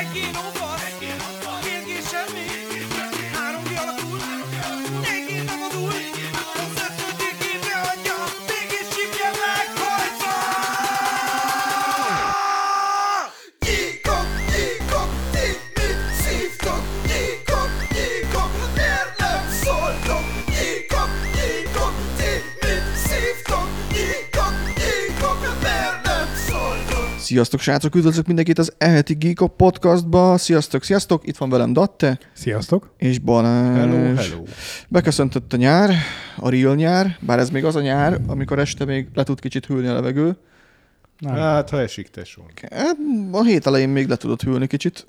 I get over. Sziasztok, srácok! Üdvözlök mindenkit az eheti Geek podcastba. Sziasztok, sziasztok! Itt van velem Datte Sziasztok! és Balázs. Hello, hello. Beköszöntött a nyár, a real nyár, bár ez még az a nyár, amikor este még le tud kicsit hűlni a levegő. Nem. Hát, ha esik, tesó. Hát, a hét elején még le tudott hűlni kicsit,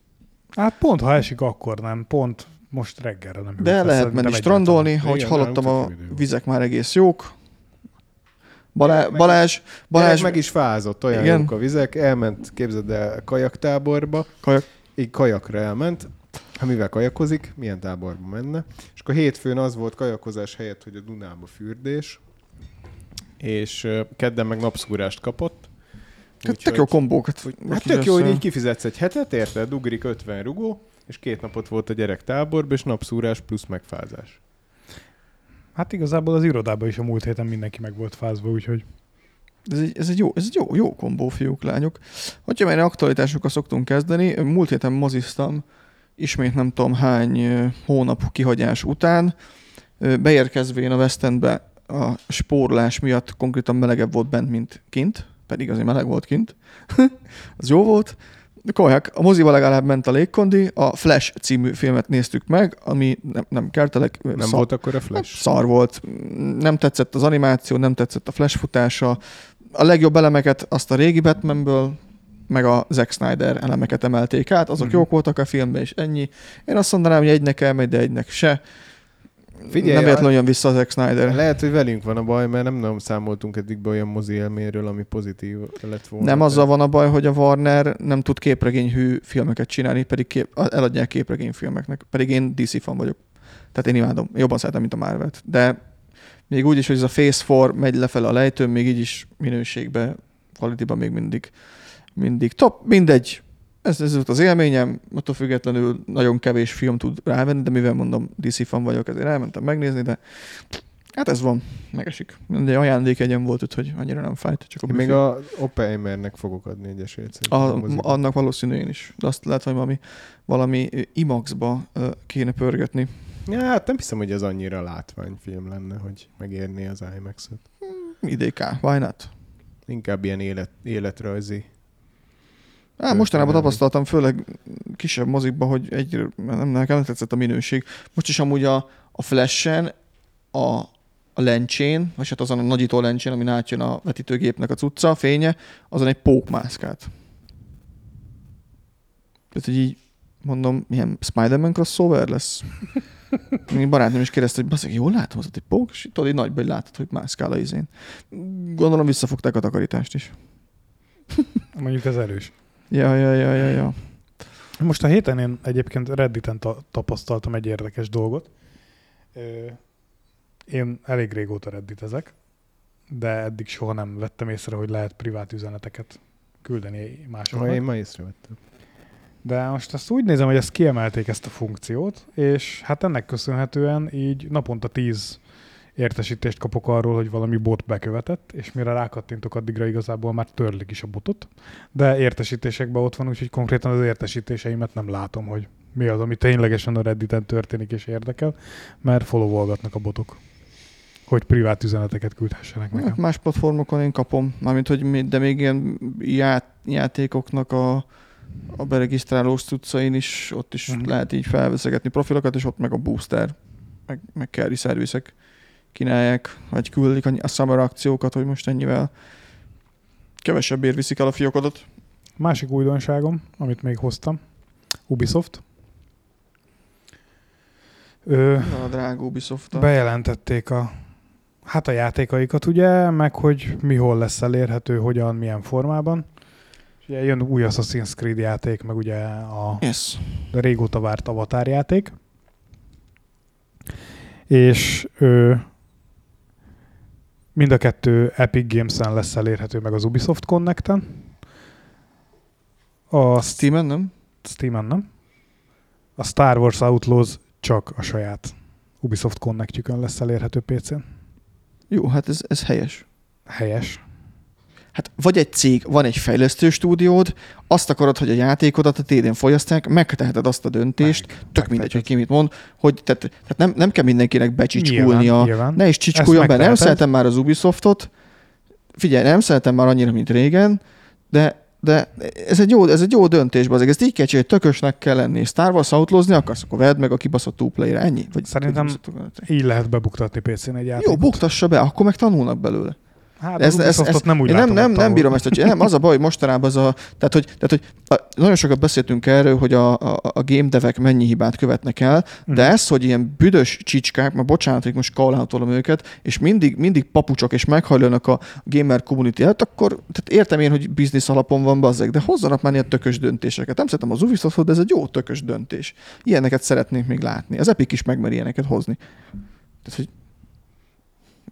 Hát pont, ha esik, akkor nem. Pont most reggelre nem. hűlt de lesz, lehet menni strandolni, ahogy hallottam, a vizek már egész jók. Balá- Balázs, Balázs meg is fázott, olyan Igen. jók a vizek, elment, képzeld el, kajaktáborba, Kajak. így kajakra elment, ha mivel kajakozik, milyen táborba menne, és akkor hétfőn az volt kajakozás helyett, hogy a Dunába fürdés, és kedden meg napszúrást kapott. Hát Úgyhogy- tök jó kombókat. Hát tök jó, hogy így kifizetsz egy hetet, érted? Ugrik 50 rugó, és két napot volt a gyerek táborba, és napszúrás plusz megfázás. Hát igazából az irodában is a múlt héten mindenki meg volt fázva, úgyhogy Ez egy, ez egy, jó, ez egy jó, jó kombó, fiúk, lányok. Hogyha már aktualitásokkal szoktunk kezdeni, múlt héten moziztam, ismét nem tudom hány hónap kihagyás után, beérkezvén a West Endbe a spórolás miatt konkrétan melegebb volt bent, mint kint, pedig azért meleg volt kint. az jó volt. De Komolyak, a moziba legalább ment a légkondi, a Flash című filmet néztük meg, ami nem, nem kertelek, Nem szar- volt akkor a flash? Szar volt. Nem tetszett az animáció, nem tetszett a flash futása. A legjobb elemeket azt a régi Batmanből, meg a Zack Snyder elemeket emelték át, azok Mhm. jók voltak a filmben, és ennyi. Én azt mondanám, hogy egynek elmegy, de egynek se. Figyelj, nem véletlenül a- jön vissza Zack Snyder. Lehet, hogy velünk van a baj, mert nem nagyon számoltunk eddig be olyan mozi élményről, ami pozitív lett volna. Nem azzal van a baj, hogy a Warner nem tud képregényhű filmeket csinálni, pedig kép, eladják képregényfilmeknek. Pedig én DC fan vagyok. Tehát én imádom. Jobban szeretem, mint a Marvel-t. De még úgy is, hogy ez a Phase 4 megy lefele a lejtőn, még így is minőségbe, quality még mindig, mindig top. Mindegy. Ez, ez volt az élményem, attól függetlenül nagyon kevés film tud rávenni, de mivel mondom, DC fan vagyok, ezért elmentem megnézni, de hát ez van, megesik. De ajándékegyen volt, úgyhogy annyira nem fájt, csak a Én még a Oppenheimernek fogok adni egy esélyt. A, annak valószínű én is. De azt lehet, hogy valami, valami IMAX-ba kéne pörgetni. Ja, hát nem hiszem, hogy ez annyira látványfilm lenne, hogy megérné az IMAX-et. IDK, why not? Inkább ilyen élet, életrajzi. Á, mostanában tapasztaltam, főleg kisebb mozikban, hogy egy, nem, nekem nem tetszett a minőség. Most is amúgy a, a flashen, a, a lencsén, vagy hát azon a nagyító lencsén, amin átjön a vetítőgépnek a cucca, a fénye, azon egy pók mászkált. Tehát, hogy így mondom, milyen Spider-Man crossover lesz. Még barátnőm is kérdezte, hogy baszik, jól látom, az egy pók, és tudod, így nagyban látod, hogy mászkál a izén. Gondolom visszafogták a takarítást is. mondjuk ez erős. Ja, ja, ja, ja, ja. Most a héten én egyébként Redditen ta- tapasztaltam egy érdekes dolgot. Én elég régóta redditezek, de eddig soha nem vettem észre, hogy lehet privát üzeneteket küldeni Ha másoknak. én ma észrevettem. De most ezt úgy nézem, hogy ezt kiemelték ezt a funkciót, és hát ennek köszönhetően így naponta 10 értesítést kapok arról, hogy valami bot bekövetett, és mire rákattintok, addigra igazából már törlik is a botot, de értesítésekben ott van, úgyhogy konkrétan az értesítéseimet nem látom, hogy mi az, ami ténylegesen a Redditen történik és érdekel, mert followolgatnak a botok, hogy privát üzeneteket küldhessenek Hát nekem. más platformokon én kapom, mármint, hogy mi, de még ilyen ját, játékoknak a, a beregisztrálós cuccain is, ott is Mhm. lehet így felveszegetni profilokat, és ott meg a booster, meg, meg carry szervizek kínálják, vagy küldik a, a summer akciókat, hogy most ennyivel kevesebbért viszik el a fiókodat. Másik újdonságom, amit még hoztam, Ubisoft. Ö, A drága ubisoft bejelentették a, hát a játékaikat ugye, meg hogy mi hol lesz elérhető, hogyan, milyen formában. És ugye jön új Assassin's Creed játék, meg ugye a Yes. régóta várt Avatar játék. És ö, mind a kettő Epic Games-en lesz elérhető, meg az Ubisoft Connect-en. A Steam-en, nem? Steam-en nem. A Star Wars Outlaws csak a saját Ubisoft Connectjükön lesz elérhető PC-n. Jó, hát ez, ez helyes. Helyes. Hát vagy egy cég, van egy fejlesztő stúdiód, azt akarod, hogy a játékodat a tédén folyaszták, megteheted azt a döntést, Meg- tök mindegy, megteheted. hogy ki mit mond, hogy tehát, tehát nem, nem kell mindenkinek becsicskulnia, Nyilván, nyilván. ne is csicskuljon be, nem szeretem már az Ubisoftot, figyelj, nem szeretem már annyira, mint régen, de de ez egy jó, ez egy jó döntés, bazeg. Ezt így kell csinálni, tökösnek kell lenni. Star Wars outlaws akarsz, akkor vedd meg a kibaszott two player ennyi. Vagy Szerintem Így lehet bebuktatni PC-n egy játékot. Jó, buktassa be, akkor meg tanulnak belőle. Hát Ez, ez, ez, nem úgy én nem, látom, nem, hogy nem bírom ezt csinálni. Nem, az a baj, hogy mostanában az a... Tehát, hogy, tehát, hogy a, nagyon sokat beszéltünk erről, hogy a, a, a game devek mennyi hibát követnek el, de Mhm. ez, hogy ilyen büdös csicskák, ma bocsánat, hogy most call őket, és mindig, mindig papucsok, és meghajlanak a gamer community előtt, akkor tehát értem én, hogy biznisz alapon van bazzeg, de hozzanak már ilyen tökös döntéseket. Nem szeretem az Ubisoftot, de ez egy jó tökös döntés. Ilyeneket szeretnénk még látni. Az Epic is megmeri ilyeneket hozni. Tehát, hogy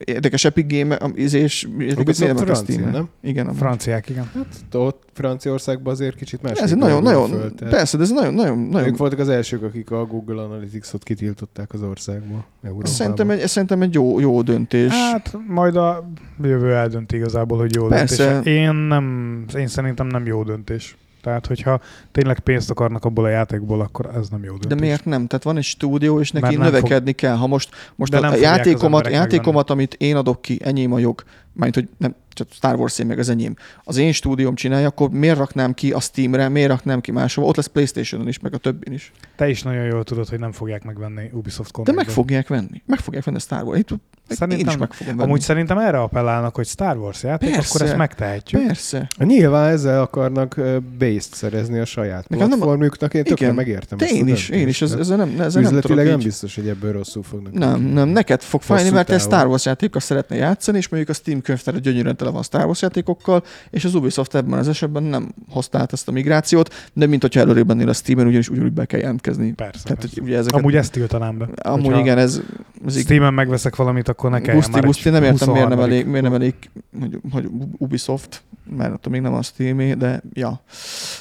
érdekes Epic Game, am- és Ubisoft francia, nem? Igen, a Franciák, igen. Hát ott Franciaországban azért kicsit más. ez nagyon, nagyon, persze, de ez nagyon, nagyon, nagyon Ők voltak az elsők, akik a Google Analytics-ot kitiltották az országból. Szerintem egy, szerintem egy jó, jó döntés. Hát majd a jövő eldönti igazából, hogy jó Persze. döntés. Én nem, én szerintem nem jó döntés. Tehát, hogyha tényleg pénzt akarnak abból a játékból, akkor ez nem jó döntés. de miért nem? Tehát van egy stúdió, és neki növekedni kell. Ha most, most De a, játékomat, játékomat, amit én adok ki, enyém a jog, mert hogy nem, csak Star Wars meg az enyém. Az én stúdióm csinálja, akkor miért raknám ki a Steamre, miért raknám ki máshova? Ott lesz Playstation-on is, meg a többin is. Te is nagyon jól tudod, hogy nem fogják megvenni Ubisoft De Connect-ben. meg fogják venni. Meg fogják venni a Star Wars. Itt, én Szerintem- is meg fogom venni. Amúgy szerintem erre appellálnak, hogy Star Wars játék, Persze. akkor ezt megtehetjük. Persze. Nyilván ezzel akarnak base-t szerezni a saját Nekem nem- platformjuknak. Én tökre Igen. megértem De ezt a én is, én is, ez, ezzel nem, ezzel nem Üzletileg tudok nem biztos, hogy ebből rosszul fognak. Nem, nem, neked fog fájni, mert te. Star Wars játékkal szeretne játszani, és mondjuk a Steam könyvtár gyönyörűen tele van Star Wars játékokkal, és az Ubisoft ebben az esetben nem hozta át ezt a migrációt, de mint hogyha előrébb lennél a Steam-en, ugyanis ugyanúgy be kell jelentkezni. Persze. Tehát, persze. hogy ugye ezeket, Amúgy ezt tiltanám be. amúgy igen, ez, ez Steam-en megveszek valamit, akkor ne kelljen Guszti, már Guszti, egy nem értem, miért nem 23. elég, miért nem elég hogy, hogy Ubisoft, mert attól még nem a steam de ja.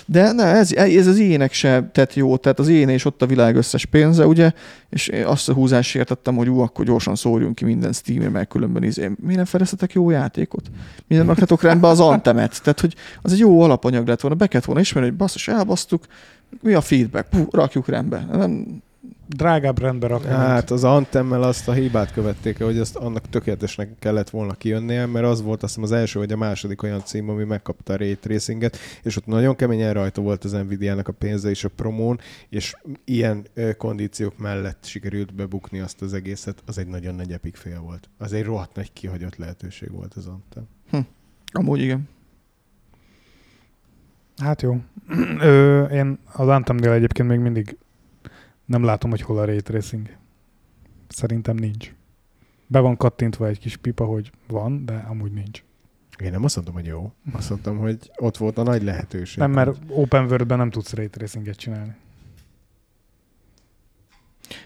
De ne, ez, ez az ilyenek se tett jó, tehát az ilyen és ott a világ összes pénze, ugye, és én azt a húzást értettem, hogy ú, akkor gyorsan szórjunk ki minden Steam-re, mert különben izé, mi nem fejlesztetek jó játékot? Mi nem raktatok rendbe az antemet? Tehát, hogy az egy jó alapanyag lett volna, be kellett volna ismerni, hogy basszus, elbasztuk, mi a feedback? Puh, rakjuk rendbe. Nem, Drágább rendbe rakni. Hát az Antemmel azt a hibát követték hogy azt annak tökéletesnek kellett volna kijönnie, mert az volt azt hiszem az első vagy a második olyan cím, ami megkapta a Ray Tracinget, és ott nagyon keményen rajta volt az Nvidia-nak a pénze és a promón, és ilyen kondíciók mellett sikerült bebukni azt az egészet, az egy nagyon nagy epic fél volt. Az egy rohadt nagy kihagyott lehetőség volt az Antem. amúgy igen. Hát jó. Ö, én az Anthemnél egyébként még mindig nem látom, hogy hol a Ray Tracing. Szerintem nincs. Be van kattintva egy kis pipa, hogy van, de amúgy nincs. Én nem azt mondtam, hogy jó. Azt mondtam, hogy ott volt a nagy lehetőség. Nem, mert Open World-ben nem tudsz Ray Tracinget csinálni.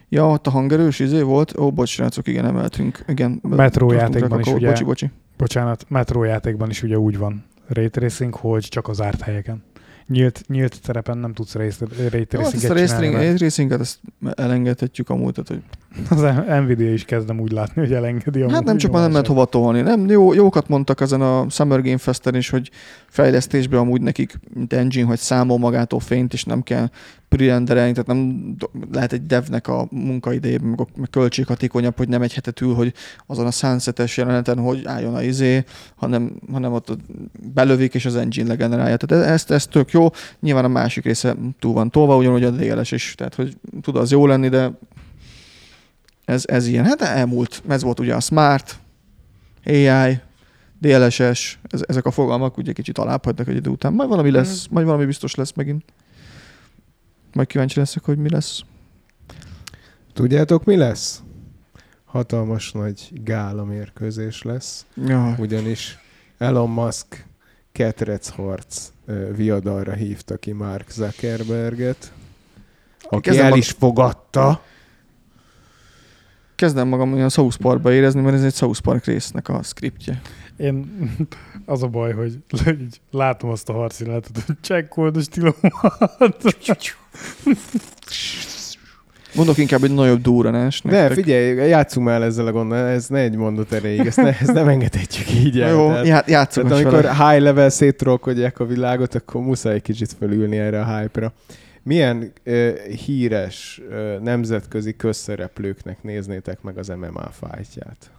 Ja, ott a hangerős izé volt. Ó, bocs, srácok, igen, emeltünk. Igen, Metro tartunk játékban is ugye- Bocsi, bocsi. Bocsánat, Metro játékban is ugye úgy van Ray Tracing, hogy csak az árt helyeken. Nyílt, nyílt terepen nem tudsz Ray, Ray Jó, hát ezt a mert racinget ezt elengedhetjük amúgy, tehát, hogy az Nvidia is kezdem úgy látni, hogy elengedi a Hát nem csak már nem lehet hova tolni. Nem, jó, jókat mondtak ezen a Summer Game Festen is, hogy fejlesztésben amúgy nekik, mint engine, hogy számol magától fényt, és nem kell prerenderelni, tehát nem lehet egy devnek a munkaidejében, meg, meg költséghatékonyabb, hogy nem egy hetet ül, hogy azon a sunsetes jeleneten, hogy álljon a izé, hanem, hanem ott belövik, és az engine legenerálja. Tehát ez, ez tök jó. Nyilván a másik része túl van tolva, ugyanúgy a DLS is, tehát hogy tud az jó lenni, de ez, ez ilyen. Hát elmúlt. Ez volt ugye a Smart, AI, DLSS, ez, ezek a fogalmak ugye kicsit alább hagynak egy idő után. Majd valami lesz, majd valami biztos lesz megint. Majd kíváncsi leszek, hogy mi lesz. Tudjátok, mi lesz? Hatalmas nagy gála mérkőzés lesz. Ja, ugyanis Elon Musk ketrecharc viadalra hívta ki Mark Zuckerberget, aki Ezen el is fogadta. Kezdem magam olyan South Parkba érezni, mert ez egy South Park résznek a skriptje. Én az a baj, hogy így látom azt a harci látot, hogy csekkold a stilomat. Mondok inkább egy nagyobb durranás. De nektek. figyelj, játszunk már ezzel a gondol, ez ne egy mondat erejéig, ezt, ne, ezt nem engedhetjük így el. Jó, tehát- já- játszunk Tehát amikor vele. high level szétrolkodják a világot, akkor muszáj egy kicsit fölülni erre a hype-ra. Milyen uh, híres uh, nemzetközi közszereplőknek néznétek meg az MMA fájtját?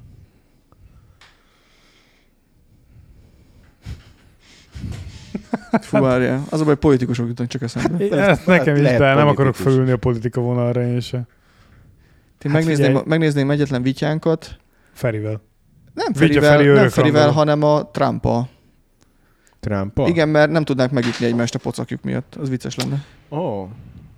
Fú, várjál. Az a baj, politikusok jutnak csak eszembe. Én- Ezt nekem is, de nem akarok politikus. felülni a politika vonalra én se. Én Hát megnézném, figyelj. megnézném egyetlen vityánkat. Ferivel. Nem Vitya Ferivel, Feri nem örök Ferivel hanem a Trump-a. Trump? Igen, mert nem tudnák megütni egymást a pocakjuk miatt. Az vicces lenne. Ó. Oh.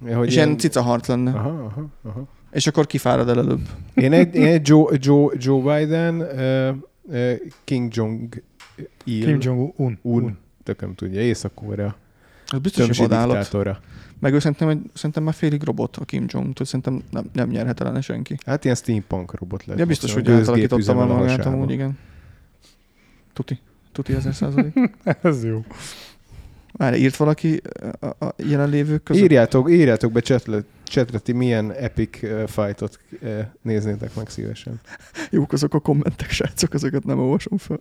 Ja, hogy És ilyen cica harc lenne. Aha, aha, aha. És akkor kifárad el előbb. Én egy, én egy Joe, Joe, Joe Biden, uh, uh, King Jong-il, Kim Jong-un. Un, tököm tudja, Észak-Korea, Az biztos, hogy vadállat. Meg ő szerintem, hogy, szerintem már félig robot a Kim jong hogy szerintem nem, nem nyerhet ellene senki. Hát ilyen steampunk robot lesz. Ja, biztos, hogy átalakította már a magát amúgy, igen. Tuti. Tuti ezer százalék. Ez jó. Várj, írt valaki a, a jelenlévők között? Írjátok, írjátok be csetre, csetre, ti milyen epic fightot néznétek meg szívesen. Jók azok a kommentek, srácok, azokat nem olvasom fel.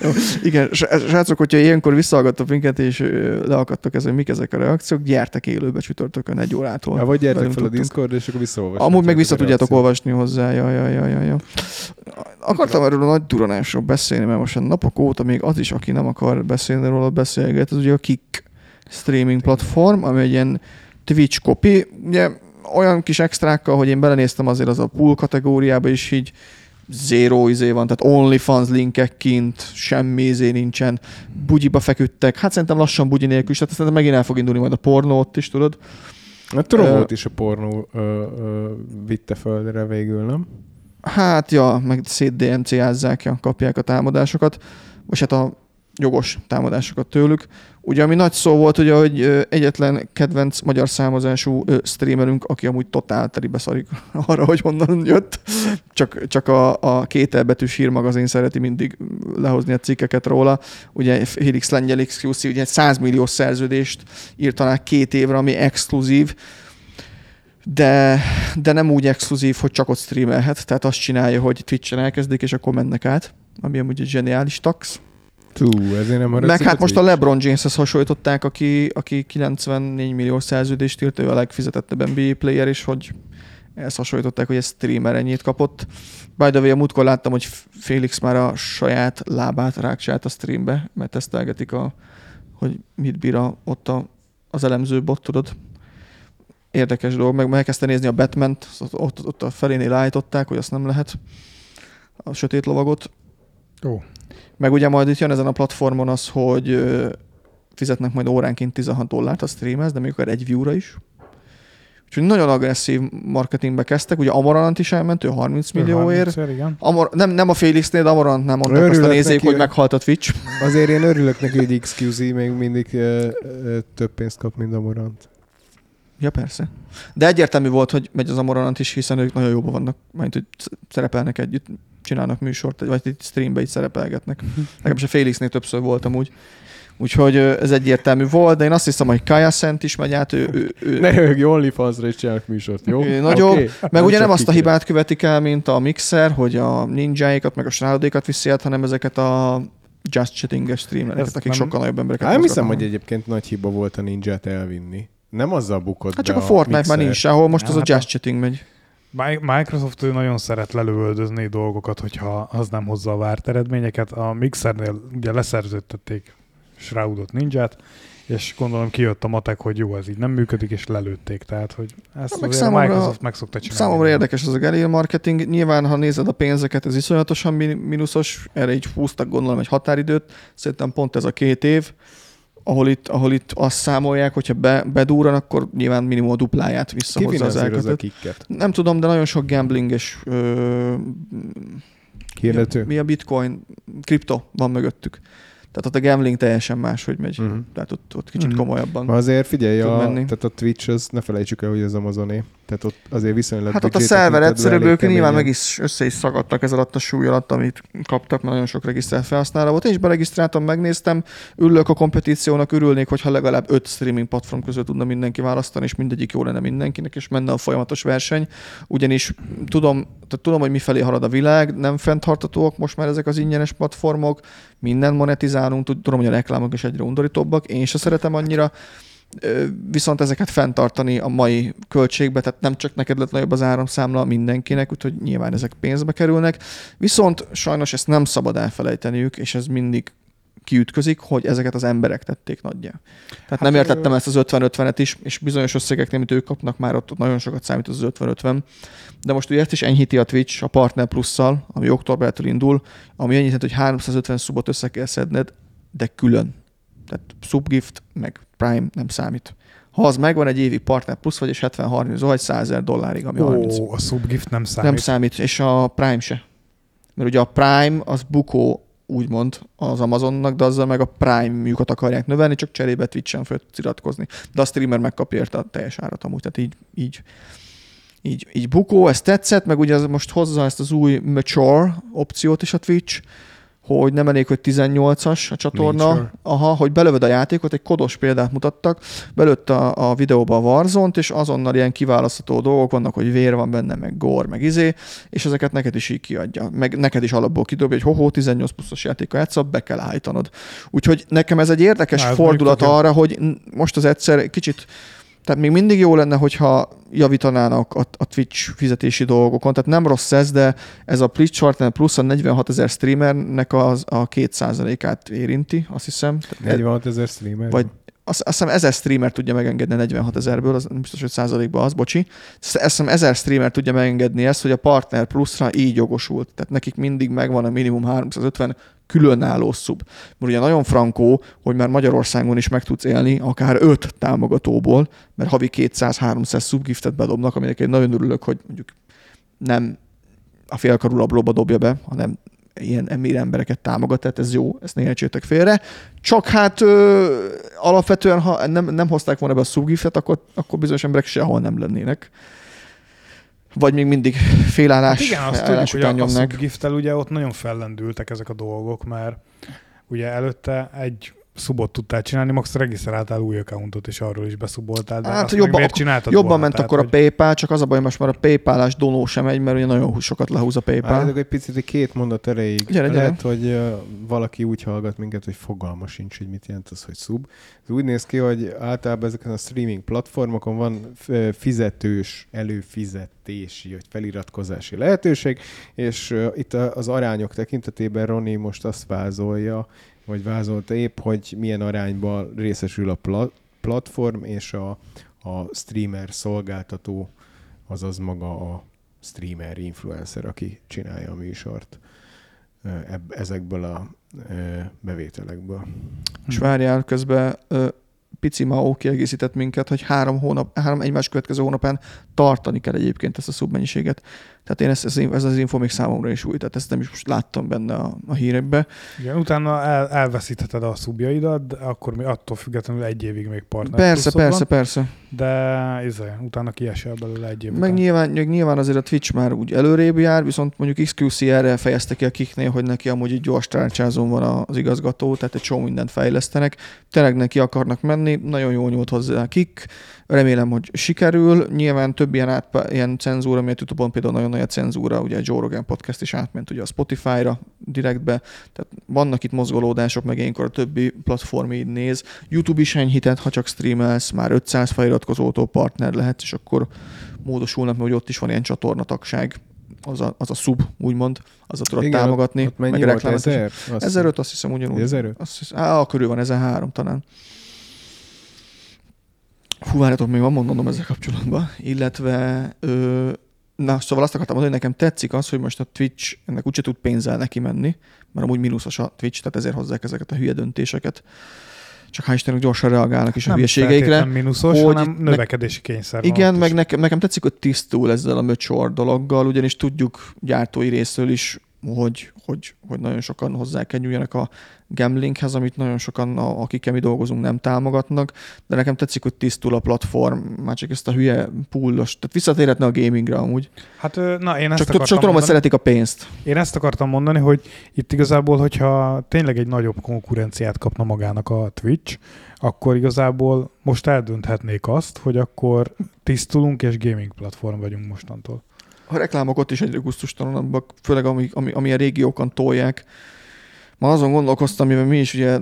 Jó, igen, srá- srácok, hogyha ilyenkor visszahallgattok minket, és leakadtok ezen, mik ezek a reakciók, gyertek élőbe csütörtökön egy órától. Ja, vagy gyertek Velünk fel a. Discord, és akkor visszaolvassátok. Amúgy meg vissza tudjátok olvasni hozzá. Ja, ja, ja, ja, ja. Akartam erről a nagy duranásról beszélni, mert most a napok óta még az is, aki nem akar beszélni róla, beszélget. Ez ugye a Kik streaming platform, ami egy ilyen Twitch copy. Ugye olyan kis extrákkal, hogy én belenéztem azért az a pool kategóriába is így zero izé van, tehát OnlyFans linkek kint, semmi izé nincsen, bugyiba feküdtek, hát szerintem lassan bugyi nélkül is, tehát szerintem megint el fog indulni majd a pornó ott is, tudod. Tudom, Ö, volt is a pornó ö, ö, vitte földre végül, nem? Hát, ja, meg szét DMC-ázzák, ja, kapják a támadásokat, vagy hát a jogos támadásokat tőlük. Ugye, ami nagy szó volt, ugye, hogy egyetlen kedvenc magyar számozású streamerünk, aki amúgy totál telibe szarik arra, hogy honnan jött, csak, csak a, a két elbetűs hírmagazin szereti mindig lehozni a cikkeket róla. Ugye Felix Lengyel XQC, ugye egy 100 millió szerződést írtanák két évre, ami exkluzív, de, de nem úgy exkluzív, hogy csak ott streamelhet, tehát azt csinálja, hogy Twitch-en elkezdik, és akkor mennek át, ami amúgy egy zseniális tax. Tú, ezért nem Meg hát most a? LeBron Jameshez hasonlították, aki, aki 94 millió szerződést írt, ő a legfizetettebb NBA player, és hogy ezt hasonlították, hogy egy streamer ennyit kapott. By the way, a múltkor láttam, hogy Félix már a saját lábát rákcsált a streambe, mert tesztelgetik, a, hogy mit bír a, ott a, az elemző bot, tudod. Érdekes dolog, meg elkezdte nézni a Batman-t, ott, ott, ott a felénél állították, hogy azt nem lehet, a sötét lovagot. Ó. Meg ugye majd itt jön ezen a platformon az, hogy fizetnek majd óránként 16 dollárt a streamhez, de még akár egy view-ra is. Úgyhogy nagyon agresszív marketingbe kezdtek. Ugye Amarant is elment, ő 30 millióért. 30-szer, Igen. Amor, nem, nem a Félixnél, de Amarantnál mondták azt a nézők, neki, hogy meghalt a Twitch. Azért én örülök neki, hogy XQZ még mindig ö, ö, több pénzt kap, mint a Morant. Ja, persze. De egyértelmű volt, hogy megy az Amorant is, hiszen ők nagyon jóban vannak, majd hogy szerepelnek együtt, csinálnak műsort, vagy itt streambe így szerepelgetnek. Legalábbis a Félixnél többször voltam úgy. Úgyhogy ez egyértelmű volt, de én azt hiszem, hogy Kaya Szent is megy át, ő, ő, ő, Ne röhögj, OnlyFans-ra is csinálnak műsort, jó? Nagyobb, Oké? Meg ugye nem azt a hibát követik el, mint a Mixer, hogy a ninjáikat, meg a srádékat viszi át, hanem ezeket a just chatting-es streamereket, akik nem- sokkal nagyobb embereket nem hiszem, hogy egyébként nagy hiba volt a ninját elvinni. Nem azzal bukott Hát csak a Fortnite már Mixer. nincs sehol, most Ja, az a hát just a- chatting megy. Mi- Microsoft nagyon szeret lelövöldözni dolgokat, hogyha az nem hozza a várt eredményeket. A Mixernél ugye leszerződtették Shroudot Ninját, és gondolom kijött a matek, hogy jó, ez így nem működik, és lelőtték. Tehát, hogy ezt Hát meg számomra- Microsoft meg szokta csinálni. Számomra érdekes az a guerrilla marketing. Nyilván, ha nézed a pénzeket, ez iszonyatosan mínuszos. Erre így húztak gondolom egy határidőt. Szerintem pont ez a két év, ahol itt, ahol itt azt számolják, hogyha be, bedúran, akkor nyilván minimum a dupláját visszahozza az elkötet. Nem tudom, de nagyon sok gambling és ö, Hirdető? Mi a bitcoin? Kripto van mögöttük. Tehát ott a gambling teljesen máshogy megy. Mhm. Tehát ott, ott kicsit Mhm. komolyabban. Ma azért figyelj, a, menni. tehát a Twitch, az ne felejtsük el, hogy az Amazoné. Tehát ott azért viszonylag Hát ott a szerver egyszerűbb, ők nyilván meg is össze is szagadtak ez alatt a súly alatt, amit kaptak, mert nagyon sok regisztrált felhasználó volt. Én is beregisztráltam, megnéztem, ürülök a kompetíciónak, örülnék, hogyha legalább öt streaming platform közül tudna mindenki választani, és mindegyik jó lenne mindenkinek, és menne a folyamatos verseny. Ugyanis tudom, tehát tudom, hogy mifelé halad a világ, nem fenntartatóak most már ezek az ingyenes platformok, minden monetizálunk, tud- tudom, hogy a reklámok is egyre undorítóbbak, én se szeretem annyira, Ö, viszont ezeket fenntartani a mai költségbe, tehát nem csak neked lett nagyobb az áramszámla mindenkinek, úgyhogy nyilván ezek pénzbe kerülnek. Viszont sajnos ezt nem szabad elfelejteniük, és ez mindig kiütközik, hogy ezeket az emberek tették nagyjá. Tehát hát nem értettem ezt az 50-50-et is, és bizonyos összegeknél, amit ők kapnak, már ott nagyon sokat számít az 50-50. De most ugye ezt is enyhíti a Twitch a Partner Plus-szal, ami októbertől indul, ami annyit jelent, hogy 350 szubot össze kell szedned, de külön. Tehát subgift, meg Prime nem számít. Ha az megvan egy évi Partner Plus, vagy és 70-30, vagy 100 ezer dollárig, ami 30. Ó, a subgift nem számít. Nem számít, és a Prime se. Mert ugye a Prime az bukó, úgymond az Amazonnak, de azzal meg a Prime-jukat akarják növelni, csak cserébe Twitch-en föl iratkozni. De a streamer megkapja érte a teljes árat amúgy, tehát így, így, így, így bukó, ez tetszett, meg ugye az most hozza ezt az új mature opciót is a Twitch, hogy nem elég, hogy 18-as a csatorna, aha, hogy belövöd a játékot, egy kodos példát mutattak, belőtt a, a videóba a warzone és azonnal ilyen kiválasztható dolgok vannak, hogy vér van benne, meg gór, meg izé, és ezeket neked is így kiadja. Meg neked is alapból kidobja, hogy hoho, 18 pluszos játéka játszol, be kell állítanod. Úgyhogy nekem ez egy érdekes ez fordulat arra, hogy most az egyszer kicsit tehát még mindig jó lenne, hogyha javítanának a, a Twitch fizetési dolgokon. Tehát nem rossz ez, de ez a Twitch Partner Plus a 46 ezer streamernek az, a 2%-át érinti, azt hiszem. Tehát 46 ezer streamer. Vagy azt, azt hiszem ezer streamer tudja megengedni a 46 ezerből, az nem biztos, hogy százalékban az, bocsi. Azt hiszem ezer streamer tudja megengedni ezt, hogy a Partner Plusra így jogosult. Tehát nekik mindig megvan a minimum 350 különálló szub. Mert ugye nagyon frankó, hogy már Magyarországon is meg tudsz élni akár 5 támogatóból, mert havi 200-300 szubgiftet bedobnak, aminek én nagyon örülök, hogy mondjuk nem a félkarú rablóba dobja be, hanem ilyen emír embereket támogat, tehát ez jó, ezt ne értsétek félre. Csak hát ö, alapvetően, ha nem, nem hozták volna be a subgiftet, akkor, akkor bizonyos emberek sehol nem lennének. Vagy még mindig félállás, Hát igen, azt tudjuk, hogy után a, a nyomnak. subgift ugye ott nagyon fellendültek ezek a dolgok, mert ugye előtte egy szubot tudtál csinálni, max regisztráltál új accountot, és arról is beszuboltál, de Hát meg miért csináltad Jobban volna? ment Tehát, akkor a hogy- PayPal, csak az a baj, most már a PayPal-ás donó sem megy, mert ugye nagyon sokat lehúz a PayPal. Állítok egy picit egy két mondat erejéig. Gyere, gyere. Lehet, hogy uh, valaki úgy hallgat minket, hogy fogalma sincs, hogy mit jelent az, hogy sub. Ez úgy néz ki, hogy általában ezeken a streaming platformokon van fizetős, előfizetési, vagy feliratkozási lehetőség, és uh, itt a- az arányok tekintetében Roni most azt vázolja, vagy vázolta épp, hogy milyen arányban részesül a pla- platform és a, a streamer szolgáltató, azaz maga a streamer, influencer, aki csinálja a műsort ö, ebb, ezekből a ö, bevételekből. És várjál, közben ö, Pici Mao kiegészített minket, hogy három, hónap, három egymás következő hónapán tartani kell egyébként ezt a szubmennyiséget. Tehát én ezt, ez, ez az info még számomra is új, tehát ezt nem is most láttam benne a, a hírekbe. Igen, utána el, elveszítheted a szubjaidat, de akkor még attól függetlenül egy évig még partner Persze, persze, persze. de izé, utána kiesel belőle egy év Meg után. nyilván, nyilván azért a Twitch már úgy előrébb jár, viszont mondjuk XQC erre fejezte ki a kiknél, hogy neki amúgy egy gyors tárcsázón van az igazgató, tehát egy csomó mindent fejlesztenek. Tényleg neki akarnak menni, nagyon jól nyújt hozzá a kik, remélem, hogy sikerül. Nyilván több ilyen, át, ilyen cenzúra, miért YouTube-on például nagyon nagy a cenzúra, ugye a Joe Rogan podcast is átment ugye a Spotify-ra direktbe, tehát vannak itt mozgolódások, meg ilyenkor a többi platform így néz. YouTube is enyhített, ha csak streamelsz, már 500 feliratkozótól partner lehet, és akkor módosulnak, mert hogy ott is van ilyen csatornatagság, az a, az a sub, úgymond, az a tudod Igen, támogatni, Ott mennyi meg volt? Ezer? Azt 1005 azt hiszem ugyanúgy. 1005? Azt hiszem, á, körül van, 1003 talán. Hú, várjatok, még van mondanom ezzel kapcsolatban. Illetve, ö, na, szóval azt akartam mondani, hogy nekem tetszik az, hogy most a Twitch ennek úgyse tud pénzzel neki menni, mert amúgy mínuszos a Twitch, tehát ezért hozzák ezeket a hülye döntéseket. Csak hál' Istennek gyorsan reagálnak is a nem hülyeségeikre. feltétlen mínuszos, hogy hanem ne- növekedési kényszer Igen, meg nekem, nekem tetszik, hogy tisztul ezzel a mature dologgal, ugyanis tudjuk gyártói részről is, hogy, hogy, hogy nagyon sokan hozzá kerüljenek a gamblinghez, amit nagyon sokan, akikkel mi dolgozunk, nem támogatnak, de nekem tetszik, hogy tisztul a platform, már csak ezt a hülye pullos, tehát visszatérhetne a gamingre amúgy. Hát na, én ezt Csak, akartam csak tudom, hogy szeretik a pénzt. Én ezt akartam mondani, hogy itt igazából, hogyha tényleg egy nagyobb konkurenciát kapna magának a Twitch, akkor igazából most eldönthetnék azt, hogy akkor tisztulunk és gaming platform vagyunk mostantól. A reklámok ott is egyre gusztustalanabbak, főleg ami, ami, ami a régiókon tolják. Ma azon gondolkoztam, mivel mi is ugye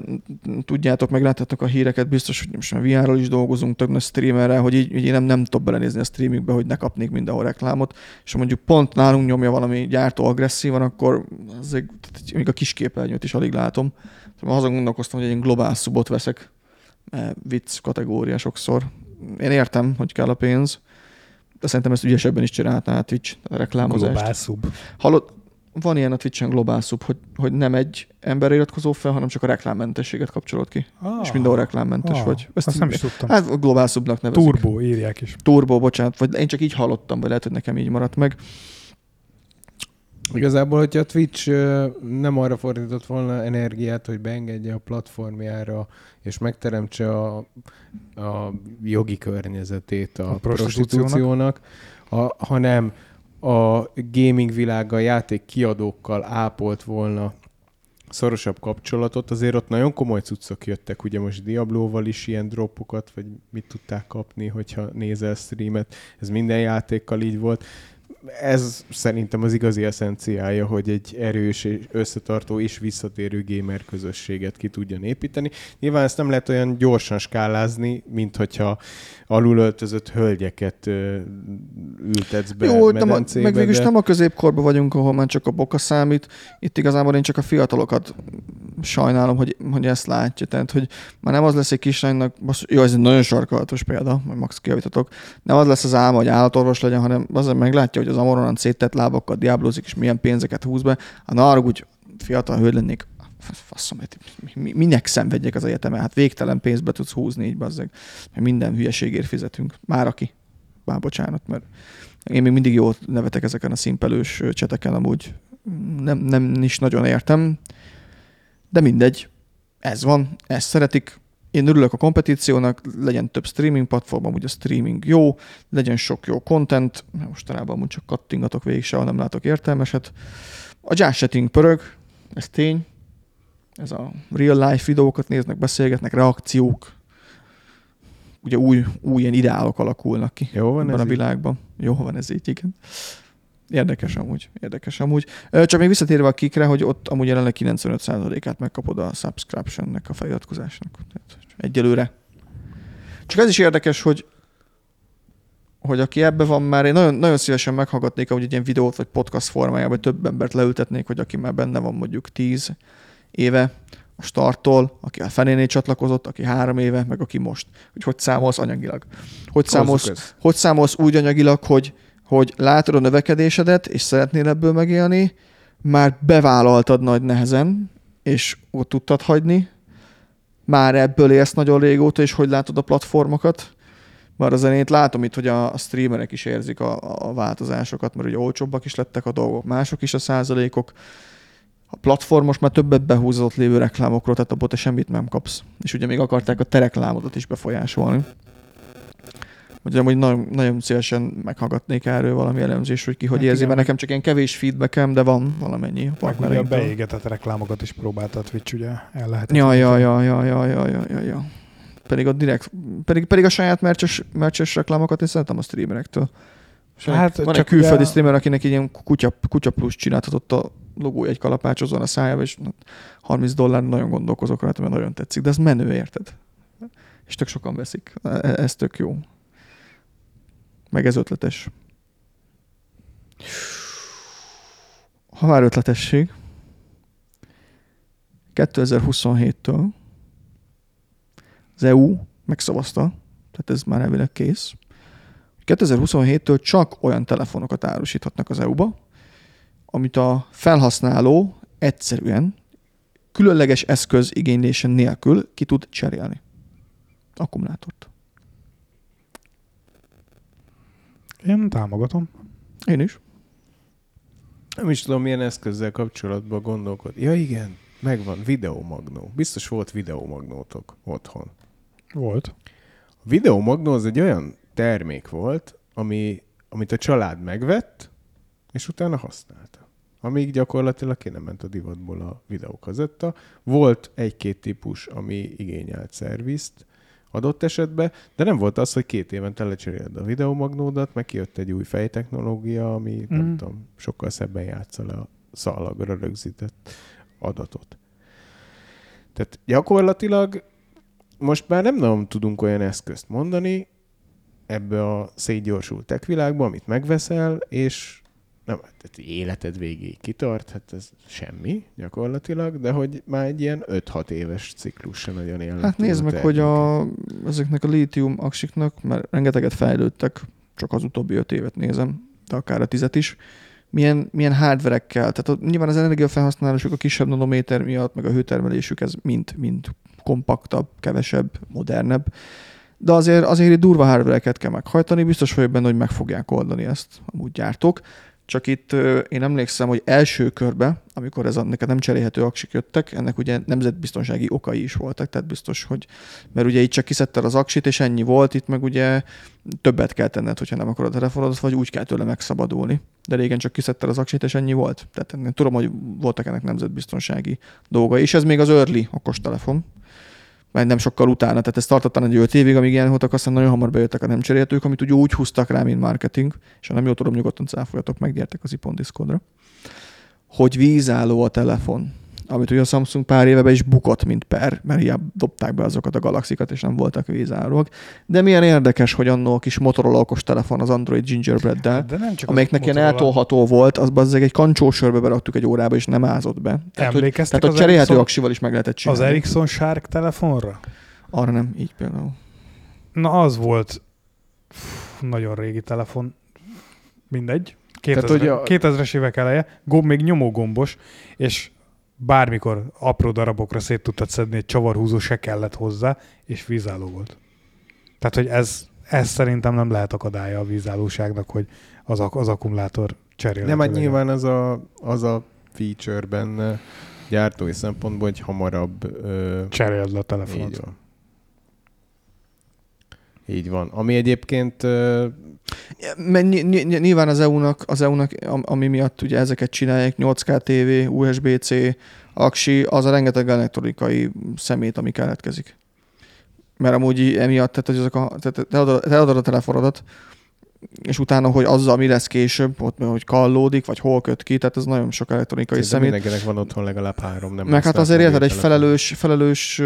tudjátok, meg láttátok a híreket, biztos, hogy most már VR-ral is dolgozunk, több nagy streamerrel, hogy így, így én nem, nem tudok belenézni a streamingbe, hogy ne kapnék mindenhol reklámot, és mondjuk pont nálunk nyomja valami gyártó agresszívan, akkor azért, még a kis képernyőt is alig látom. Szóval azon gondolkoztam, hogy egy globál szubot veszek, mert vicc kategória sokszor. Én értem, hogy kell a pénz, de szerintem ezt ügyesebben is csinálná a Twitch, a reklámozást. Globál sub. Hallod, van ilyen a Twitch-en globál szub, hogy, hogy nem egy ember iratkozó fel, hanem csak a reklámmentességet kapcsolod ki. Ah, és mindenhol reklámmentes ah, vagy. Azt nem is tudtam. Hát a globál szubnak nevezik. Turbo írják is. Turbo, bocsánat, vagy én csak így hallottam, vagy lehet, hogy nekem így maradt meg. Igazából, hogyha a Twitch nem arra fordított volna energiát, hogy beengedje a platformjára, és megteremtse a, a jogi környezetét a, A a prostitúciónak. prostitúciónak, a, hanem a gaming világgal, játék kiadókkal ápolt volna szorosabb kapcsolatot, azért ott nagyon komoly cuccok jöttek, ugye most Diablóval is ilyen droppokat, vagy mit tudták kapni, hogyha nézel streamet, ez minden játékkal így volt. Ez szerintem az igazi eszenciája, hogy egy erős, és összetartó és visszatérő gamer közösséget ki tudjon építeni. Nyilván ezt nem lehet olyan gyorsan skálázni, mint hogyha alulöltözött hölgyeket ültetsz be Jó, nem a, meg végülis de... nem a középkorban vagyunk, ahol már csak a boka számít. Itt igazából én csak a fiatalokat sajnálom, hogy, hogy ezt látja. Tehát, hogy már nem az lesz egy kislánynak, most, jó, ez egy nagyon sarkalatos példa, majd max kijavítatok, nem az lesz az álma, hogy állatorvos legyen, hanem az meglátja, hogy az amoronan széttett lábakkal diáblózik, és milyen pénzeket húz be. Hát na arra úgy fiatal hölgy lennék, faszom, hát mi- mi- minek szenvedjek az egyetemen? Hát végtelen pénzbe tudsz húzni így, bazzeg. Mert minden hülyeségért fizetünk. Már aki. Már bocsánat, mert én még mindig jól nevetek ezeken a szimpelős cseteken, amúgy nem, nem is nagyon értem, de mindegy, ez van, ezt szeretik. Én örülök a kompetíciónak, legyen több streaming platform, amúgy a streaming jó, legyen sok jó content, mostanában amúgy csak kattingatok végig, sehol nem látok értelmeset. A jazz setting pörög, ez tény, ez a real life videókat néznek, beszélgetnek, reakciók, ugye új, új ilyen ideálok alakulnak ki Jó van ebben ez a így? világban. Jó van ez így, igen. Érdekes amúgy, érdekes amúgy. Csak még visszatérve a kikre, hogy ott amúgy jelenleg 95%-át megkapod a subscriptionnek, a feliratkozásnak. Tehát egyelőre. Csak ez is érdekes, hogy hogy aki ebbe van már, én nagyon, nagyon szívesen meghallgatnék, hogy egy ilyen videót vagy podcast formájában vagy több embert leültetnék, hogy aki már benne van mondjuk 10 éve a starttól, aki a fenénél csatlakozott, aki három éve, meg aki most. Hogy hogy számolsz anyagilag. Hogy számolsz, hogy számolsz úgy anyagilag, hogy, hogy látod a növekedésedet, és szeretnél ebből megélni, már bevállaltad nagy nehezen, és ott tudtad hagyni, már ebből élsz nagyon régóta, és hogy látod a platformokat, már a zenét látom itt, hogy a, streamerek is érzik a, a változásokat, mert ugye olcsóbbak is lettek a dolgok, mások is a százalékok. A platform most már többet behúzott lévő reklámokról, tehát abból te semmit nem kapsz. És ugye még akarták a te reklámodat is befolyásolni. Ugye amúgy nagyon, nagyon szívesen meghallgatnék erről valami elemzés, hogy ki hogy Hát érzi, igen. mert nekem csak ilyen kevés feedbackem, de van valamennyi. Meg ugye a beégetett reklámokat is próbálta a Twitch, ugye el lehet. Ja, ja, ja, ja, ja, ja, ja, ja, ja. Pedig a direkt, pedig, pedig a saját mercses, mercses reklámokat én szeretem a streamerektől. Hát, Hát van egy külföldi ugye- streamer, akinek egy ilyen kutya, kutya plusz csináltatott a logó egy kalapácsozon a szájába, és 30 dollár nagyon gondolkozok rajta, mert nagyon tetszik. De ez menő, érted? És tök sokan veszik. E- Ez tök jó. Meg ez ötletes. Ha már ötletesség, 2027-től az EU megszavazta, tehát ez már elvileg kész, 2027-től csak olyan telefonokat árusíthatnak az EU-ba, amit a felhasználó egyszerűen különleges eszköz igénylése nélkül ki tud cserélni. Akkumulátort. Én támogatom. Én is. Nem is tudom, milyen eszközzel kapcsolatban gondolkod. Ja igen, megvan, videomagnó. Biztos volt videomagnótok otthon. Volt. A videomagnó az egy olyan termék volt, ami, amit a család megvett, és utána használta. Amíg gyakorlatilag ki nem ment a divatból a videókazetta. Volt egy-két típus, ami igényelt szervizt adott esetben, de nem volt az, hogy két évente lecseréled a videomagnódat, meg kijött egy új fejtechnológia, ami mm. nem Mhm. tudom, sokkal szebben játsza le a szalagra rögzített adatot. Tehát gyakorlatilag most már nem nagyon tudunk olyan eszközt mondani ebbe a szétgyorsult tech világba, amit megveszel, és nem, tehát életed végéig kitart, hát ez semmi gyakorlatilag, de hogy már egy ilyen 5-6 éves ciklus se nagyon élnek. Hát nézd meg, hogy a, ezeknek a lítium aksiknak, mert rengeteget fejlődtek, csak az utóbbi öt évet nézem, de akár a tizet is, milyen, milyen hardverekkel, tehát nyilván az energiafelhasználásuk a kisebb nanométer miatt, meg a hőtermelésük, ez mind, mind kompaktabb, kevesebb, modernebb, de azért, azért durva hardvereket kell meghajtani, biztos vagyok benne, hogy meg fogják oldani ezt amúgy gyártók. Csak itt én emlékszem, hogy első körbe, amikor ez a, neked nem cserélhető aksik jöttek, ennek ugye nemzetbiztonsági okai is voltak, tehát biztos, hogy mert ugye itt csak kiszedted az aksit, és ennyi volt, itt meg ugye többet kell tenned, hogyha nem akarod a telefonodat, vagy úgy kell tőle megszabadulni. De régen csak kiszedted az aksit, és ennyi volt. Tehát ennek, tudom, hogy voltak ennek nemzetbiztonsági dolgai, és ez még az early okostelefon, mert nem sokkal utána, tehát ez tartottan egy 5 évig, amíg ilyen voltak, aztán nagyon hamar bejöttek a nem cserélhetők, amit ugye úgy húztak rá, mint marketing, és ha nem jól tudom, nyugodtan cáfoljatok meg, gyertek az Ipon Discordra, hogy vízálló a telefon, amit ugye a Samsung pár éve be is bukott, mint per, mert hiába dobták be azokat a galaxikat, és nem voltak vízállóak. De milyen érdekes, hogy annó a kis Motorola okos telefon az Android Gingerbread-del, De nem csak amelyiknek az ilyen eltolható volt, az bazzeg egy kancsósörbe beraktuk egy órába, és nem ázott be. Tehát, hogy, tehát a az cserélhető Ericsson- aksival is meg lehetett Az csinálni. Ericsson Shark telefonra? Arra nem, így például. Na az volt Fú, nagyon régi telefon. Mindegy. Tehát, 2000, hogy a- 2000-es évek eleje. Gomb még nyomógombos, és bármikor apró darabokra szét tudtad szedni, egy csavarhúzó se kellett hozzá, és vízálló volt. Tehát, hogy ez, ez szerintem nem lehet akadálya a vízállóságnak, hogy az, az akkumulátor cserélhető Nem, hát nyilván az a, az a feature benne gyártói szempontból, hogy hamarabb ö, Cseréld le a telefonot. így van. Így van. Ami egyébként ö, Mert ny- ny- ny- nyilván az EU-nak, az EU-nak, am- ami miatt ugye ezeket csinálják, 8K TV, USB-C, aksi, az a rengeteg elektronikai szemét, ami keletkezik. Mert amúgy emiatt, tehát, hogy azok a, tehát te adod, te adod a telefonodat, és utána, hogy azzal mi lesz később, ott hogy kallódik, vagy hol köt ki, tehát ez nagyon sok elektronikai szerintem szemét. mindenkinek van otthon legalább három. Nem Meg hát azért érted, egy felelős, felelős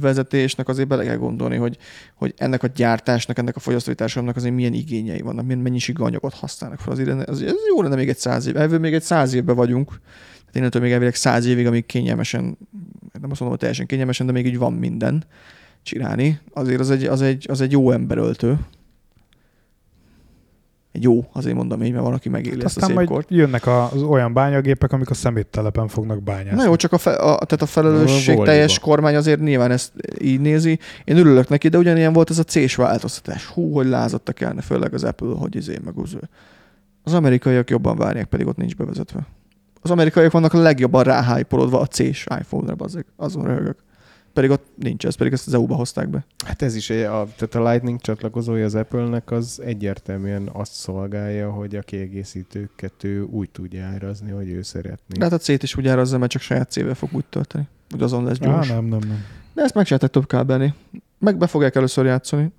vezetésnek azért bele kell gondolni, hogy, hogy ennek a gyártásnak, ennek a fogyasztói társadalomnak azért milyen igényei vannak, milyen mennyiségű anyagot használnak fel. Azért ez, ez jó lenne még egy száz év. Elvő még egy száz évben vagyunk. Tehát innentől még elvileg száz évig, amíg kényelmesen, nem azt mondom, hogy teljesen kényelmesen, de még így van minden csinálni. Azért az egy, az egy, az egy jó emberöltő. Jó, azért mondom így, mert van, aki megéli Hát ezt a aztán szép majd kort. jönnek az olyan bányagépek, amik a szeméttelepen fognak bányászni. Na jó, csak a, fe, a, tehát a felelősség Volvo. teljes kormány azért nyilván ezt így nézi. Én örülök neki, de ugyanilyen volt ez a C-s változtatás. Hú, hogy lázadtak elne, főleg az Apple, hogy izé meg az amerikaiak jobban várják, pedig ott nincs bevezetve. Az amerikaiak vannak a legjobban ráhájpolódva a C-s iPhone-ra. Azon röhögök. Pedig ott nincs ez, pedig ezt az EU-ba hozták be. Hát ez is, egy- a, tehát a Lightning csatlakozója az Apple-nek az egyértelműen azt szolgálja, hogy a kiegészítőket ő úgy tudja árazni, hogy ő szeretné. De hát a C-t is úgy árazza, mert csak saját C-vel fog úgy tölteni. Hogy azon lesz Á, gyors. nem, nem, nem. De ezt meg se lehetett több kábelni. Meg be fogják először játszani.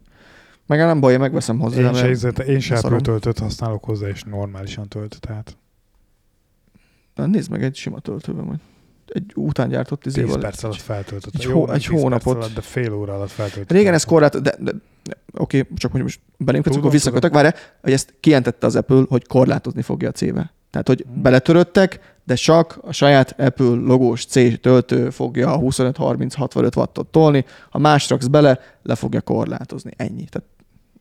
Meg nem baj, én megveszem hozzá. Én se, izé- én se. Apple töltőt használok hozzá, és normálisan tölt, tehát Na, nézd meg egy sima töltőben majd. Egy után gyártott 10 izével. perc alatt feltöltött. egy Jó, hó- nem egy 10 hónapot. Alatt, de fél óra alatt feltöltött. Régen ez korlát, de, de, de oké, csak hogy most belém kötsz, akkor visszakötök, várj, hogy ezt kijelentette az Apple, hogy korlátozni fogja a C-vel. Tehát, hogy Hmm. beletöröttek, de csak a saját Apple logós C töltő fogja a 25-30-65 wattot tolni, ha más raksz bele, le fogja korlátozni. Ennyi. Tehát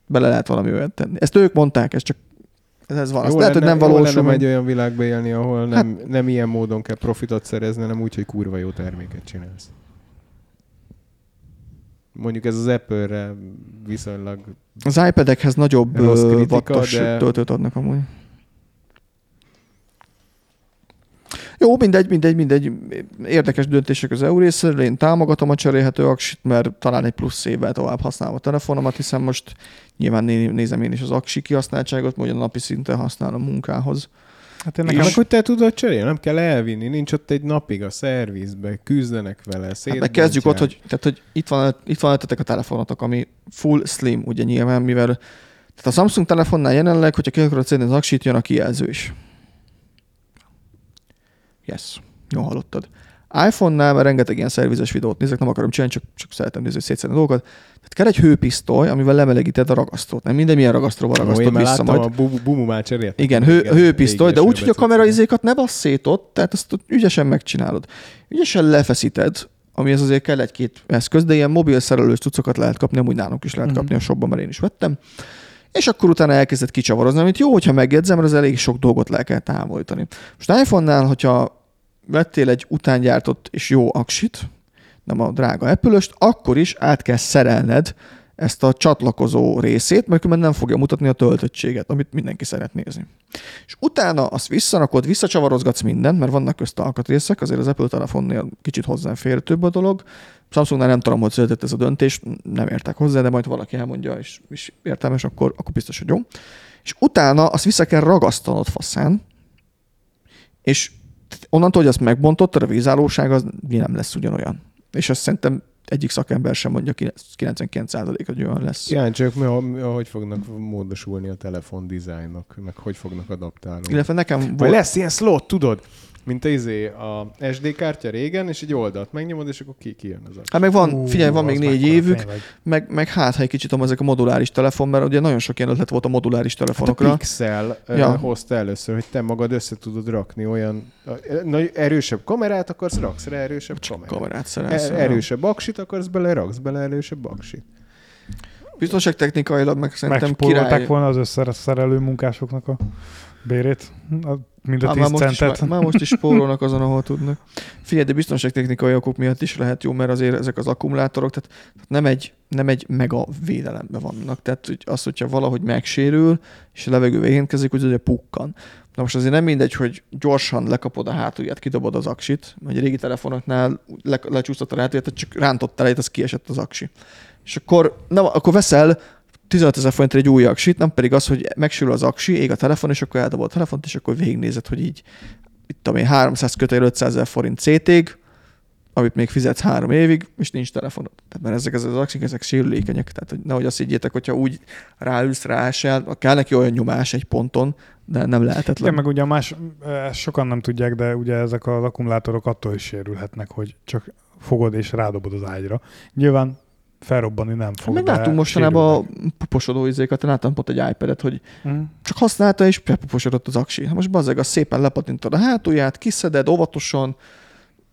bele lehet valami olyat tenni. Ezt ők mondták, ez csak ez, van. Azt Jó lehet, hogy nem valósul lenne meg. egy olyan világba élni, ahol nem, hát, nem ilyen módon kell profitot szerezni, hanem úgy, hogy kurva jó terméket csinálsz. Mondjuk ez az Apple-re viszonylag... Az iPad-ekhez nagyobb kritika, de- töltőt adnak amúgy. Jó, mindegy, mindegy, mindegy. Érdekes döntések az EU részéről. Én támogatom a cserélhető aksit, mert talán egy plusz évvel tovább használom a telefonomat, hiszen most nyilván né- nézem én is az aksi kihasználtságot, hogy a napi szinten használom munkához. Hát én Nekem nekem meg, hogy te tudod cserélni, nem kell elvinni, nincs ott egy napig a szervizbe, küzdenek vele, Hát meg kezdjük ott, hogy, tehát, hogy itt van, itt van a telefonotok, ami full slim, ugye nyilván, mivel tehát a Samsung telefonnál jelenleg, hogyha ki akarod szedni az aksit, jön a kijelző is. Yes. Jó hallottad. iPhone-nál már rengeteg ilyen szervizes videót nézek, nem akarom csinálni, csak, csak szeretem nézni, szétszedni dolgokat. Tehát kell egy hőpisztoly, amivel lemelegíted a ragasztót. Nem minden milyen ragasztóval Ó, ragasztod már vissza majd. a bu- bumu már cserélt. Igen, hő, hőpisztoly, de úgy, hogy a kamera izékat ne bassz szét ott, tehát ott ügyesen megcsinálod. Ügyesen lefeszíted, amihez azért kell egy-két eszköz, de ilyen mobil szerelős cuccokat lehet kapni, amúgy nálunk is lehet Mhm. kapni a shopban, mert én is vettem. És akkor utána elkezdett kicsavarozni, amit jó, hogyha megjegyzem, mert az elég sok dolgot le kell távolítani. Most iPhone-nál, hogyha vettél egy utángyártott és jó aksit, nem a drága apple akkor is át kell szerelned ezt a csatlakozó részét, mert különben nem fogja mutatni a töltöttséget, amit mindenki szeret nézni. És utána azt visszarakod, visszacsavarozgatsz mindent, mert vannak közt alkatrészek, azért az Apple telefonnél kicsit hozzám fér több a dolog. Samsungnál nem tudom, hogy született ez a döntés, nem értek hozzá, de majd valaki elmondja, és, és értelmes, akkor, akkor biztos, hogy jó. És utána azt vissza kell ragasztanod faszán, és onnantól, hogy azt megbontotted, a vízállóság az nem lesz ugyanolyan. És azt szerintem egyik szakember sem mondja, 99% hogy olyan lesz. Kíváncsiak, mi, mi- hogy fognak módosulni a telefon dizájnok, meg hogy fognak adaptálni. Illetve nekem Vagy volt, lesz ilyen slot, tudod? Mint a, izé, a SD kártya régen, és egy oldalt megnyomod, és akkor ki, kijön az a... hát meg van, Ú, figyelj, van még négy évük, meg, meg hát, ha egy kicsit tudom, ezek a moduláris telefon, mert ugye nagyon sok ilyen ötlet volt a moduláris Hát a telefonokra. Pixel Ja. hozta először, hogy te magad össze tudod rakni olyan nagy, erősebb kamerát akarsz, raksz rá erősebb kamerát. kamerát E- erősebb aksit akarsz bele, raksz bele erősebb aksit. Biztonságtechnikailag meg szerintem király. volna az összeszerelő munkásoknak a bérét, a, mind a Hát 10 már, most is, centet. már, már most is spórolnak azon, ahol tudnak. Figyelj, de biztonságtechnikai okok miatt is lehet jó, mert azért ezek az akkumulátorok, tehát tehát nem egy, nem egy mega védelemben vannak. Tehát hogy az, hogyha valahogy megsérül, és a levegő érkezik, hogy ugye pukkan. Na most azért nem mindegy, hogy gyorsan lekapod a hátulját, kidobod az aksit, vagy a régi telefonoknál le, lecsúsztott a hátulját, csak rántottál egyet, az kiesett az aksi. És akkor, nem, akkor veszel 15 ezer forintért egy új aksit, nem pedig az, hogy megsérül az aksi, ég a telefon, és akkor eldobod a telefont, és akkor végignézed, hogy így, itt tudom én, 300 kötél 500 ezer forint CT-ig, amit még fizetsz három évig, és nincs telefonod. Tehát mert ezek az, az aksik, ezek sérülékenyek. Tehát hogy nehogy azt higgyétek, hogyha úgy ráülsz, ráesel, kell neki olyan nyomás egy ponton, de nem lehetetlen. Igen, meg ugye más, ezt sokan nem tudják, de ugye ezek az akkumulátorok attól is sérülhetnek, hogy csak fogod és rádobod az ágyra. Nyilván felrobbani nem fog, meg de látunk mostanában a puposodó izékat, én láttam pont egy iPad-et, hogy Mm. csak használta, és bepuposodott az aksi. Hát most bazzeg, az szépen lepatintod a hátulját, kiszeded óvatosan,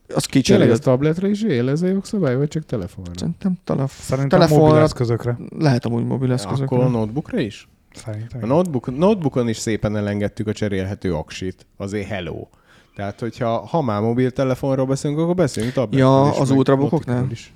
Tényleg kicseréled. ez tabletre is él ez a jogszabály, vagy csak telefonra? Szerintem telef- Szerintem telefonra mobil eszközökre. lehet amúgy mobil eszközökre. Akkor a notebookra is? Szerintem. A notebook, notebookon is szépen elengedtük a cserélhető aksit, azért hello. Tehát, hogyha ha már mobiltelefonról beszélünk, akkor beszélünk tabletről Ja, is, az meg ultrabookoknál? is.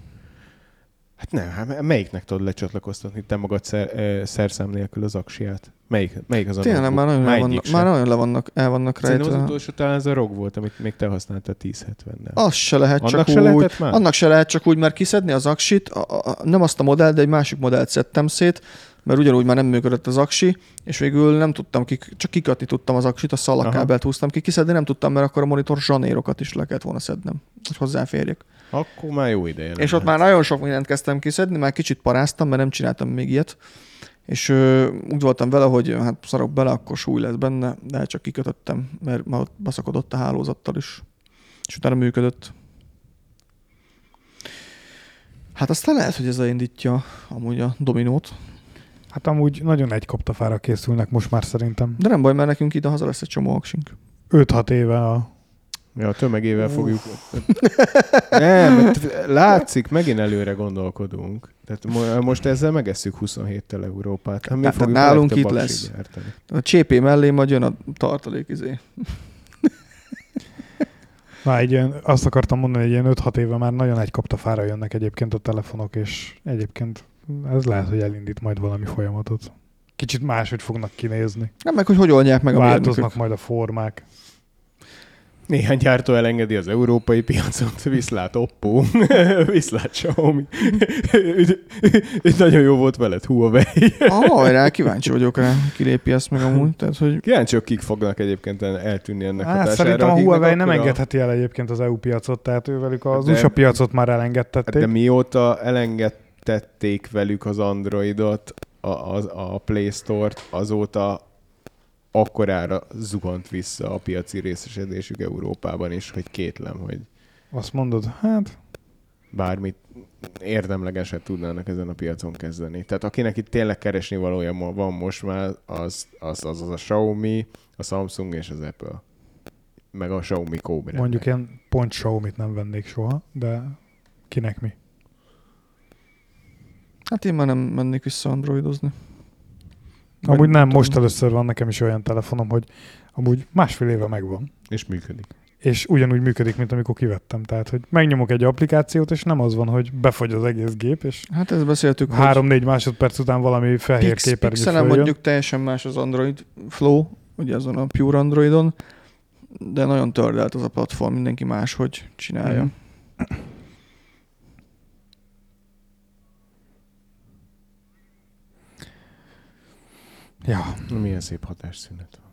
Hát nem, hát melyiknek tudod lecsatlakoztatni te magad szer, eh, szerszám nélkül az aksiát? Melyik, melyik az a Tényleg notebook? már nagyon, Már vannak, már nagyon le vannak, el vannak Szerintem az rejtve. utolsó talán ez a ROG volt, amit még te használtál 1070-nel. Az se lehet Annak csak se úgy. lehetett már? Annak se lehet csak úgy, mert kiszedni az aksit, a, a, nem azt a modellt, de egy másik modellt szedtem szét, mert ugyanúgy már nem működött az aksi, és végül nem tudtam, kik, csak kikatni tudtam az aksit, a szalagkábelt húztam ki, kiszedni nem tudtam, mert akkor a monitor zsanérokat is le kellett volna szednem, hogy hozzáférjek. Akkor már jó ideje És ott már nagyon sok mindent kezdtem kiszedni, már kicsit paráztam, mert nem csináltam még ilyet. És ö, úgy voltam vele, hogy hát szarok bele, akkor súly lesz benne, de csak kikötöttem, mert már ott baszakodott a hálózattal is. És utána működött. Hát aztán lehet, hogy ez elindítja amúgy a dominót. Hát amúgy nagyon egy kaptafára készülnek most már szerintem. De nem baj, mert nekünk ide haza lesz egy csomó aksink. 5-6 éve a... Ja, a tömegével fogjuk. nem, látszik, megint előre gondolkodunk. Tehát mo- most ezzel megesszük 27 tel Európát. Hát mi Tehát fogjuk nálunk itt lesz. gyártani. A csépé mellé majd jön a tartalék izé. Na, egy ilyen, azt akartam mondani, hogy ilyen 5-6 éve már nagyon egy kaptafára jönnek egyébként a telefonok, és egyébként ez lehet, hogy elindít majd valami folyamatot. Kicsit máshogy fognak kinézni. Nem meg, hogy hogy oldják meg a Változnak majd a formák. Néhány gyártó elengedi az európai piacot, viszlát Oppo, viszlát Xiaomi. Nagyon jó volt veled, Huawei. Ah, rá kíváncsi vagyok rá, kilépi ezt meg amúgy. Tehát, hogy Kíváncsiak, kik fognak egyébként eltűnni ennek Hát, hatására. szerintem a Huawei nem akkora- engedheti el egyébként az EU piacot, tehát ővelük az De- USA piacot már Hát elengedtették. De mióta elengedtették velük az Androidot, a, a, a Play Store-t, azóta akkorára zuhant vissza a piaci részesedésük Európában is, hogy kétlem, hogy Azt mondod, hát bármit érdemlegeset tudnának ezen a piacon kezdeni. Tehát akinek itt tényleg keresni valója van most már, az az, az, az a Xiaomi, a Samsung és az Apple. Meg a Xiaomi Cobra. mondjuk én pont Xiaomi-t nem vennék soha, de kinek mi? Hát én már nem mennék vissza androidozni. Amúgy nem, tudom. most először van nekem is olyan telefonom, hogy amúgy másfél éve megvan. És működik. És ugyanúgy működik, mint amikor kivettem. Tehát, hogy megnyomok egy applikációt, és nem az van, hogy befogy az egész gép, és Hát ezt beszéltük, hogy három-négy másodperc után valami fehér Pix, képernyő Pixelen mondjuk teljesen más az Android Flow, ugye azon a Pure Androidon, de nagyon tördelt az a platform, mindenki máshogy csinálja. Mhm. Ja, Milyen szép hatásszünet van.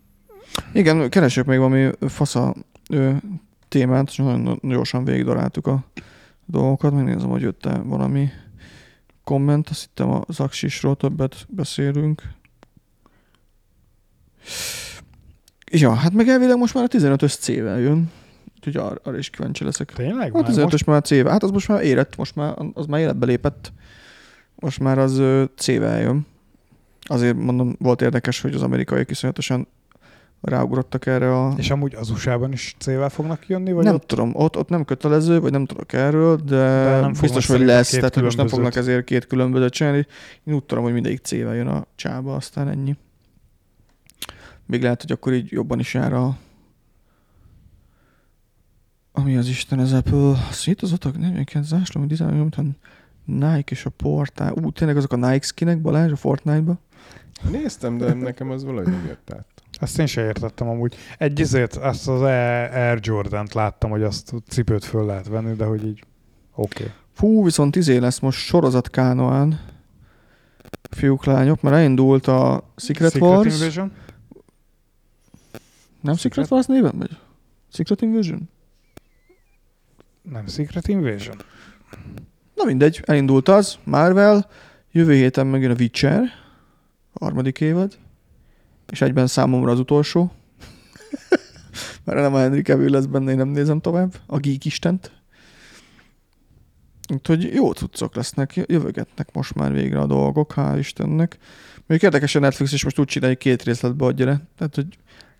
Igen, keresek még valami fasza ö, témát, és nagyon gyorsan végigdaráltuk a dolgokat, megnézem, hogy jött-e valami komment, azt hittem a Zaxisról többet beszélünk. Ja, hát meg elvileg most már a 15-ös C-vel jön, úgyhogy ar- arra is kíváncsi leszek. tényleg? Hát Már az most? ötös már C-vel. Hát az most már érett, most már, az már életbe lépett. Most már az C-vel jön. Azért mondom, volt érdekes, hogy az amerikaiak iszonyatosan ráugrottak erre a... És amúgy az USA-ban is C-vel fognak jönni? Vagy nem ott? tudom, ott, ott nem kötelező, vagy nem tudok erről, de, De nem nem biztos, hogy lesz, tehát hogy most nem fognak ezért két különbözőt csinálni. Én úgy tudom, hogy mindegyik C-vel jön a csába, aztán ennyi. Még lehet, hogy akkor így jobban is jár a ami az Isten az Apple, szétozottak 49 zászló, hogy dizájn, Nike és a Portál. Ú, tényleg azok a Nike skinek, Balázs, a Fortnite-ba? Néztem, de nekem az valahogy nem jött át. Ezt én se értettem amúgy. Egy izét, azt az Air Jordan-t láttam, hogy azt cipőt föl lehet venni, de hogy így oké. Okay. Fú, viszont izé lesz most sorozat Kánoán. Fiúk, lányok, mert elindult a Secret, Wars. Invasion? Nem Secret, Secret? Wars néven megy? Secret Invasion? Nem Secret Invasion? Na mindegy, elindult az, Marvel, jövő héten megjön a Witcher, harmadik évad, és egyben számomra az utolsó. Mert nem a Henry Cavill lesz benne, én nem nézem tovább, a Geek Istent. Úgyhogy jó cuccok lesznek, jövögetnek most már végre a dolgok, hál' Istennek. Mondjuk érdekes, a Netflix is most úgy csinálja, hogy két részletbe adja le. Tehát, hogy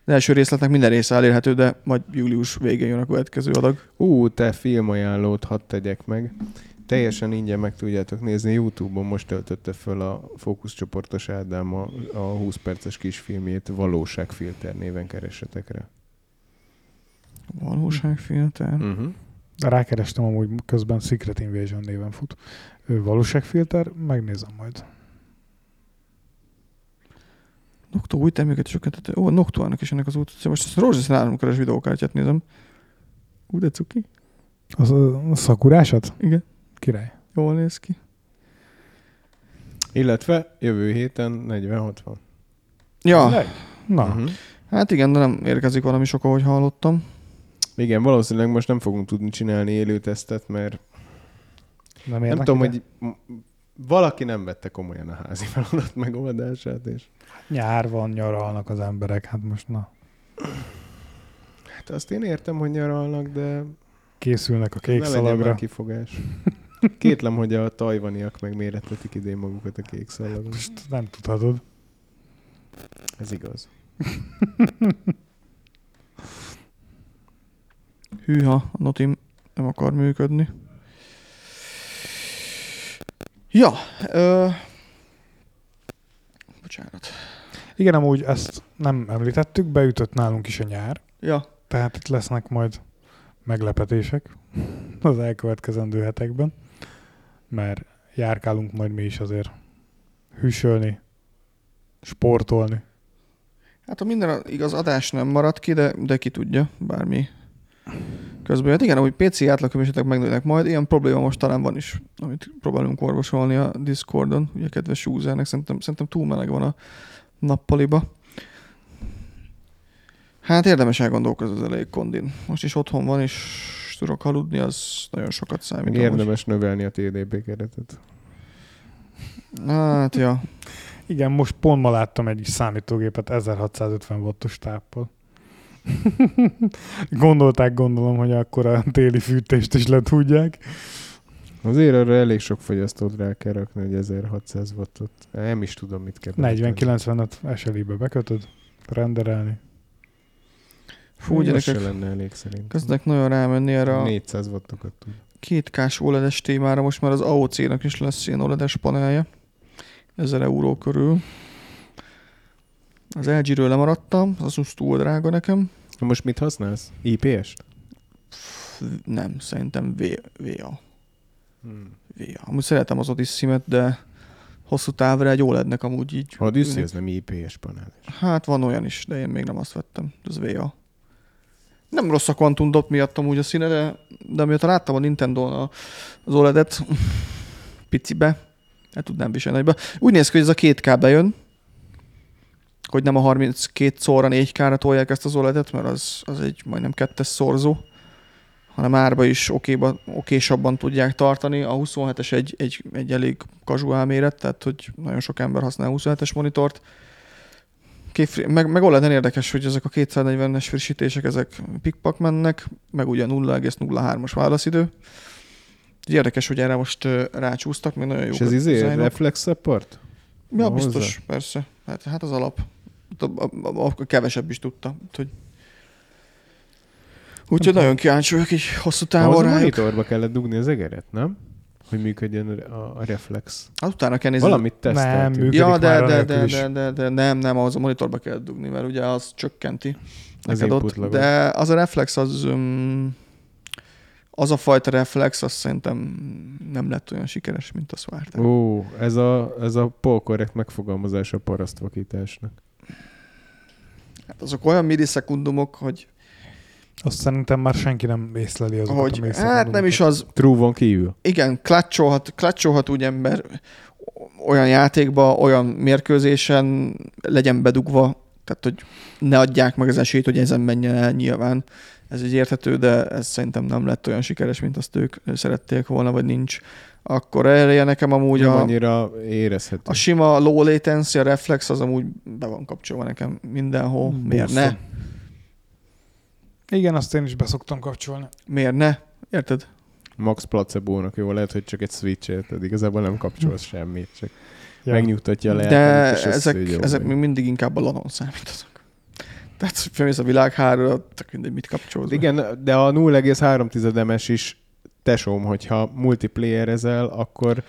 az első részletnek minden része elérhető, de majd július végén jön a következő adag. Ú, te filmajánlót hadd tegyek meg. Teljesen ingyen meg tudjátok nézni. Youtube-on most töltötte föl a fókuszcsoportos Ádám a, a 20 perces kisfilmjét Valóságfilter néven keressetek rá. Valóságfilter. Uh-huh. De rákerestem amúgy közben Secret Invasion néven fut. Valóságfilter, megnézem majd. Noctua új terméket csökkentette. Ó, a Noctuának is ennek az út. Most ezt a rózsaszín államkeres videókártyát nézem. Ú, de cuki. Az a, a szakurásat? Igen, Király. jól néz ki. Illetve jövő héten 40-60. Ja, Tényleg? Na, uh-huh. Hát igen, de nem érkezik valami sok, ahogy hallottam. Igen, valószínűleg most nem fogunk tudni csinálni élő tesztet, mert nem, nem tudom, ide? hogy valaki nem vette komolyan a házi feladat megoldását, és Nyár van, nyaralnak az emberek, hát most na. hát azt én értem, hogy nyaralnak, de Készülnek a ne kék legyen szalagra. kifogás. Kétlem, hogy a tajvaniak meg méretvetik idén magukat a kék szalagon. Most nem tudhatod. Ez igaz. Hűha, a Notim nem akar működni. Ja, ö... bocsánat. Igen, amúgy ezt nem említettük, beütött nálunk is a nyár, Ja, tehát itt lesznek majd meglepetések az elkövetkezendő hetekben, mert járkálunk majd mi is azért hűsölni, sportolni. hát a minden igaz adás nem maradt ki, de, de ki tudja, bármi közben jött. Igen, hogy PC átlagkömésetek megnőnek majd, ilyen probléma most talán van is, amit próbálunk orvosolni a Discordon, ugye kedves usernek, szerintem, szerintem túl meleg van a nappaliba. Hát érdemes elgondolkozni az elég kondin. Most is otthon van, és tudok aludni, az nagyon sokat számít. Amúgy. érdemes növelni a TDP keretet. Hát, ja. Igen, most pont ma láttam egy számítógépet 1650 wattos táppal. Gondolták, gondolom, hogy akkor a téli fűtést is le tudják. Azért arra elég sok fogyasztót rá kell rakni, hogy 1600 wattot. Nem is tudom, mit kell. 40-95 SLI-be bekötöd, renderelni. Fú, Úgy gyerekek, lenne elég szerintem. kezdek nagyon rámenni erre a 400 wattokat tud. kétkás OLED-es témára, most már az AOC-nak is lesz ilyen OLED-es panelje. 1000 euró körül. Az LG-ről lemaradtam, az az túl drága nekem. Most mit használsz? IPS-t? Nem, szerintem v, VA. Hmm. VA. Amúgy szeretem az Odyssey-met, de hosszú távra egy OLED-nek amúgy így... Odyssey, ez nem IPS panel. Hát van olyan is, de én még nem azt vettem. Ez VA. Nem rossz a Quantum Dot miatt amúgy a színe, de, de miatt láttam a Nintendo az OLED-et picibe, el tudnám viselni nagyba. Úgy néz ki, hogy ez a két k bejön, hogy nem a 32 szóra 4K-ra tolják ezt az OLED-et, mert az, az egy majdnem kettes szorzó, hanem árba is okéba, okésabban tudják tartani. A 27-es egy, egy, egy elég casual méret, tehát hogy nagyon sok ember használ 27-es monitort. Két, meg, meg OLED-en érdekes, hogy ezek a 240-es frissítések, ezek pikpak mennek, meg ugye 0,03-as válaszidő. Érdekes, hogy erre most rácsúsztak, meg nagyon jó. És ez izé, reflex support? Ja, van biztos, hozzá? persze. Hát, hát az alap. A, a, a, a kevesebb is tudta. Úgyhogy Úgyhogy nagyon kíváncsi vagyok így hosszú távon Ahhoz a rájuk. monitorba kellett dugni az egeret, nem? Hogy működjön a, a reflex. Hát utána kell nézni. Valamit teszteltünk. működik Ja, már de, de, de, de, de, de, nem, nem, ahhoz a monitorba kell dugni, mert ugye az csökkenti. Az neked ott, de az a reflex, az, um, az a fajta reflex, azt szerintem nem lett olyan sikeres, mint azt várták. Ó, ez a, ez a polkorrekt megfogalmazás a parasztvakításnak. Hát azok olyan millisekundumok, hogy, Azt szerintem már senki nem észleli azokat a hogy hát mészszekundumokat. nem is az, True-on kívül. igen, klatcsolhat, klatcsolhat úgy ember olyan játékba, olyan mérkőzésen legyen bedugva, tehát hogy ne adják meg az esélyt, hogy ezen menjen el nyilván. Ez így érthető, de ez szerintem nem lett olyan sikeres, mint azt ők szerették volna, vagy nincs. Akkor erre nekem amúgy Nem a, annyira érezhető. a sima low latency, a reflex az amúgy be van kapcsolva nekem mindenhol. Miért ne? Igen, azt én is beszoktam kapcsolni. Miért ne? Érted? Max placebo-nak jó, lehet, hogy csak egy switch érted, igazából nem kapcsolsz semmit, csak Ja. megnyugtatja a De ezek, ezek még mindig inkább a lanon számítanak. Tehát, hogy felmész a világhárra, tök mindegy, mit kapcsolsz. be. Igen, de a 0,3 ms is tesóm, hogyha multiplayerezel, akkor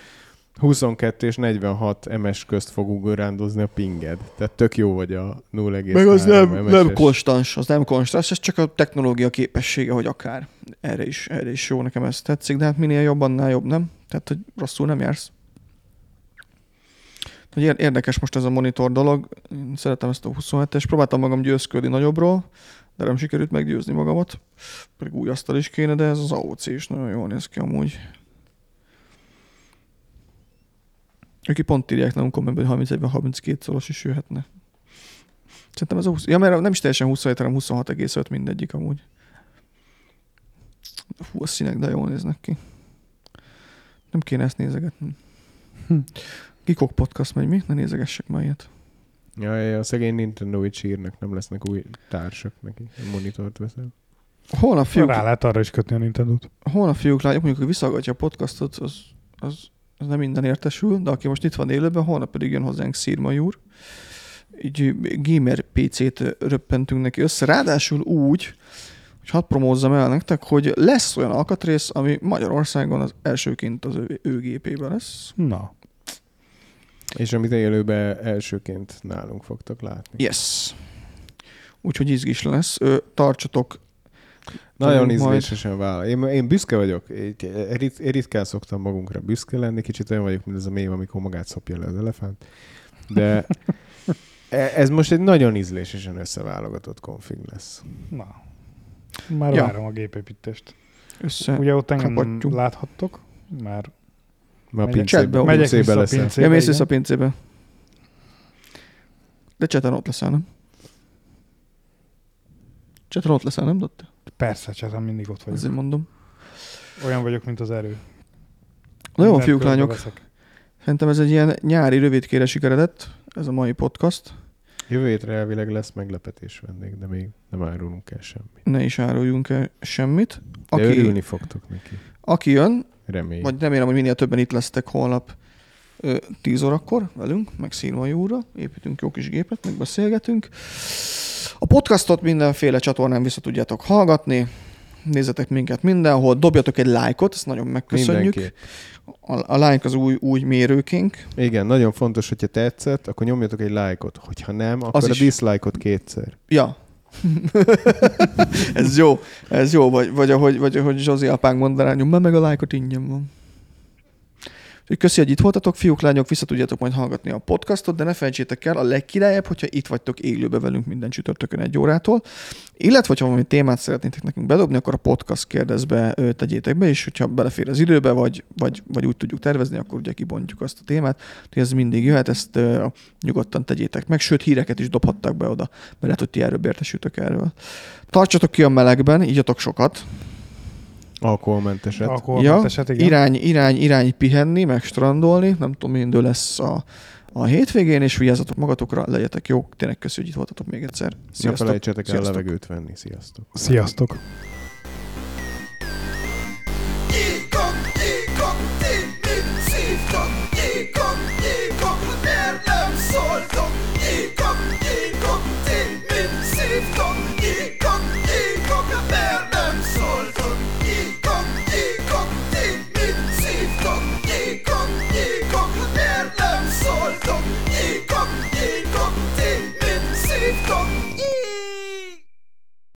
22 és 46 ms közt fog ugorándozni a pinged. Tehát tök jó vagy a 0,3 Meg az nem, MS-es. nem konstans, az nem konstans, ez csak a technológia képessége, hogy akár. Erre is, erre is jó, nekem ez tetszik, de hát minél jobb, annál jobb, nem? Tehát, hogy rosszul nem jársz. Hogy ér- érdekes most ez a monitor dolog. Én szeretem ezt a 27-es. Próbáltam magam győzködni nagyobbról, de nem sikerült meggyőzni magamat. Pedig új asztal is kéne, de ez az AOC is nagyon jól néz ki amúgy. Ők pont írják nem kommentben, hogy 31-32 szoros is jöhetne. Szerintem ez a 20... Ja, mert nem is teljesen 27, hanem 26,5 mindegyik amúgy. Hú, a színek de jól néznek ki. Nem kéne ezt nézegetni. Hm. Kikok podcast megy, mi? Ne nézegessek már ilyet. Ja, ja, a szegény Nintendo így sírnak, nem lesznek új társak neki. Monitort veszel. Holnap fiúk, Rá lehet arra is kötni a Nintendo-t. holnap fiúk látjuk, mondjuk, hogy visszahallgatja a podcastot, az, az nem minden értesül, de aki most itt van élőben, holnap pedig jön hozzánk Szirmai úr. Így gamer PC-t röppentünk neki össze. Ráadásul úgy, hogy hadd promózzam el nektek, hogy lesz olyan alkatrész, ami Magyarországon az elsőként az ő, ő gépében lesz. Na, És amit élőben elsőként nálunk fogtok látni. Yes. Úgyhogy izgis lesz. Tartsatok Nagyon ízlésesen vállal. Én, én büszke vagyok. Én én ritkán szoktam magunkra büszke lenni. Kicsit olyan vagyok, mint ez a mém, amikor magát szopja le az elefánt. De e- ez most egy nagyon ízlésesen összeválogatott konfig lesz. na. Már Ja. várom a gépépítést. Össze. Ugye ott engem kapatjuk. láthattok, már Már a Megyek- pincébe, megyek pincébe vissza a leszel. pincébe. Ja, mész vissza a pincébe. De cseten ott leszel, nem? Cseten ott leszel, nem, Dotti? Persze, csetem mindig ott vagyok. Azért mondom. Olyan vagyok, mint az erő. Na jó, fiúk, lányok. körbeveszek. Szerintem ez egy ilyen nyári rövidkére sikeredett, ez a mai podcast. Jövő hétre elvileg lesz meglepetés vendég, de még nem árulunk el semmit. Ne is áruljunk el semmit. De Aki, örülni fogtok neki. aki jön, Remény. vagy remélem, hogy minél többen itt lesztek holnap 10 órakor velünk, meg Szilvai úrra, építünk jó kis gépet, meg beszélgetünk. A podcastot mindenféle csatornán vissza tudjátok hallgatni, nézzetek minket mindenhol, dobjatok egy lájkot, ezt nagyon megköszönjük. A, a like az új, új mérőkénk. Igen, nagyon fontos, hogyha tetszett, akkor nyomjatok egy lájkot. Hogyha nem, akkor Az a is. dislike-ot kétszer. Ja. ez jó, ez jó, vagy, vagy ahogy, vagy ahogy Zsozi apánk mondaná, nyomd meg a lájkot, ingyen van. Úgyhogy köszi, hogy itt voltatok, fiúk, lányok, vissza tudjátok majd hallgatni a podcastot, de ne felejtsétek el, a legkirályebb, hogyha itt vagytok élőbe velünk minden csütörtökön egy órától. Illetve, ha valami témát szeretnétek nekünk bedobni, akkor a podcast kérdezbe tegyétek be, és hogyha belefér az időbe, vagy, vagy, vagy úgy tudjuk tervezni, akkor ugye kibontjuk azt a témát. Úgyhogy ez mindig jöhet, ezt ö, nyugodtan tegyétek meg, sőt, híreket is dobhattak be oda, mert lehet, hogy ti erről értesültök erről. Tartsatok ki a melegben, ígyatok sokat. Alkoholmenteset. Alkoholmenteset, igen. irány, irány, irány pihenni, meg strandolni, nem tudom, mindő lesz a, a hétvégén, és vigyázzatok magatokra, legyetek jók. Tényleg köszönjük, hogy itt voltatok még egyszer. Ne felejtsetek el Sziasztok. levegőt venni. Sziasztok. Sziasztok!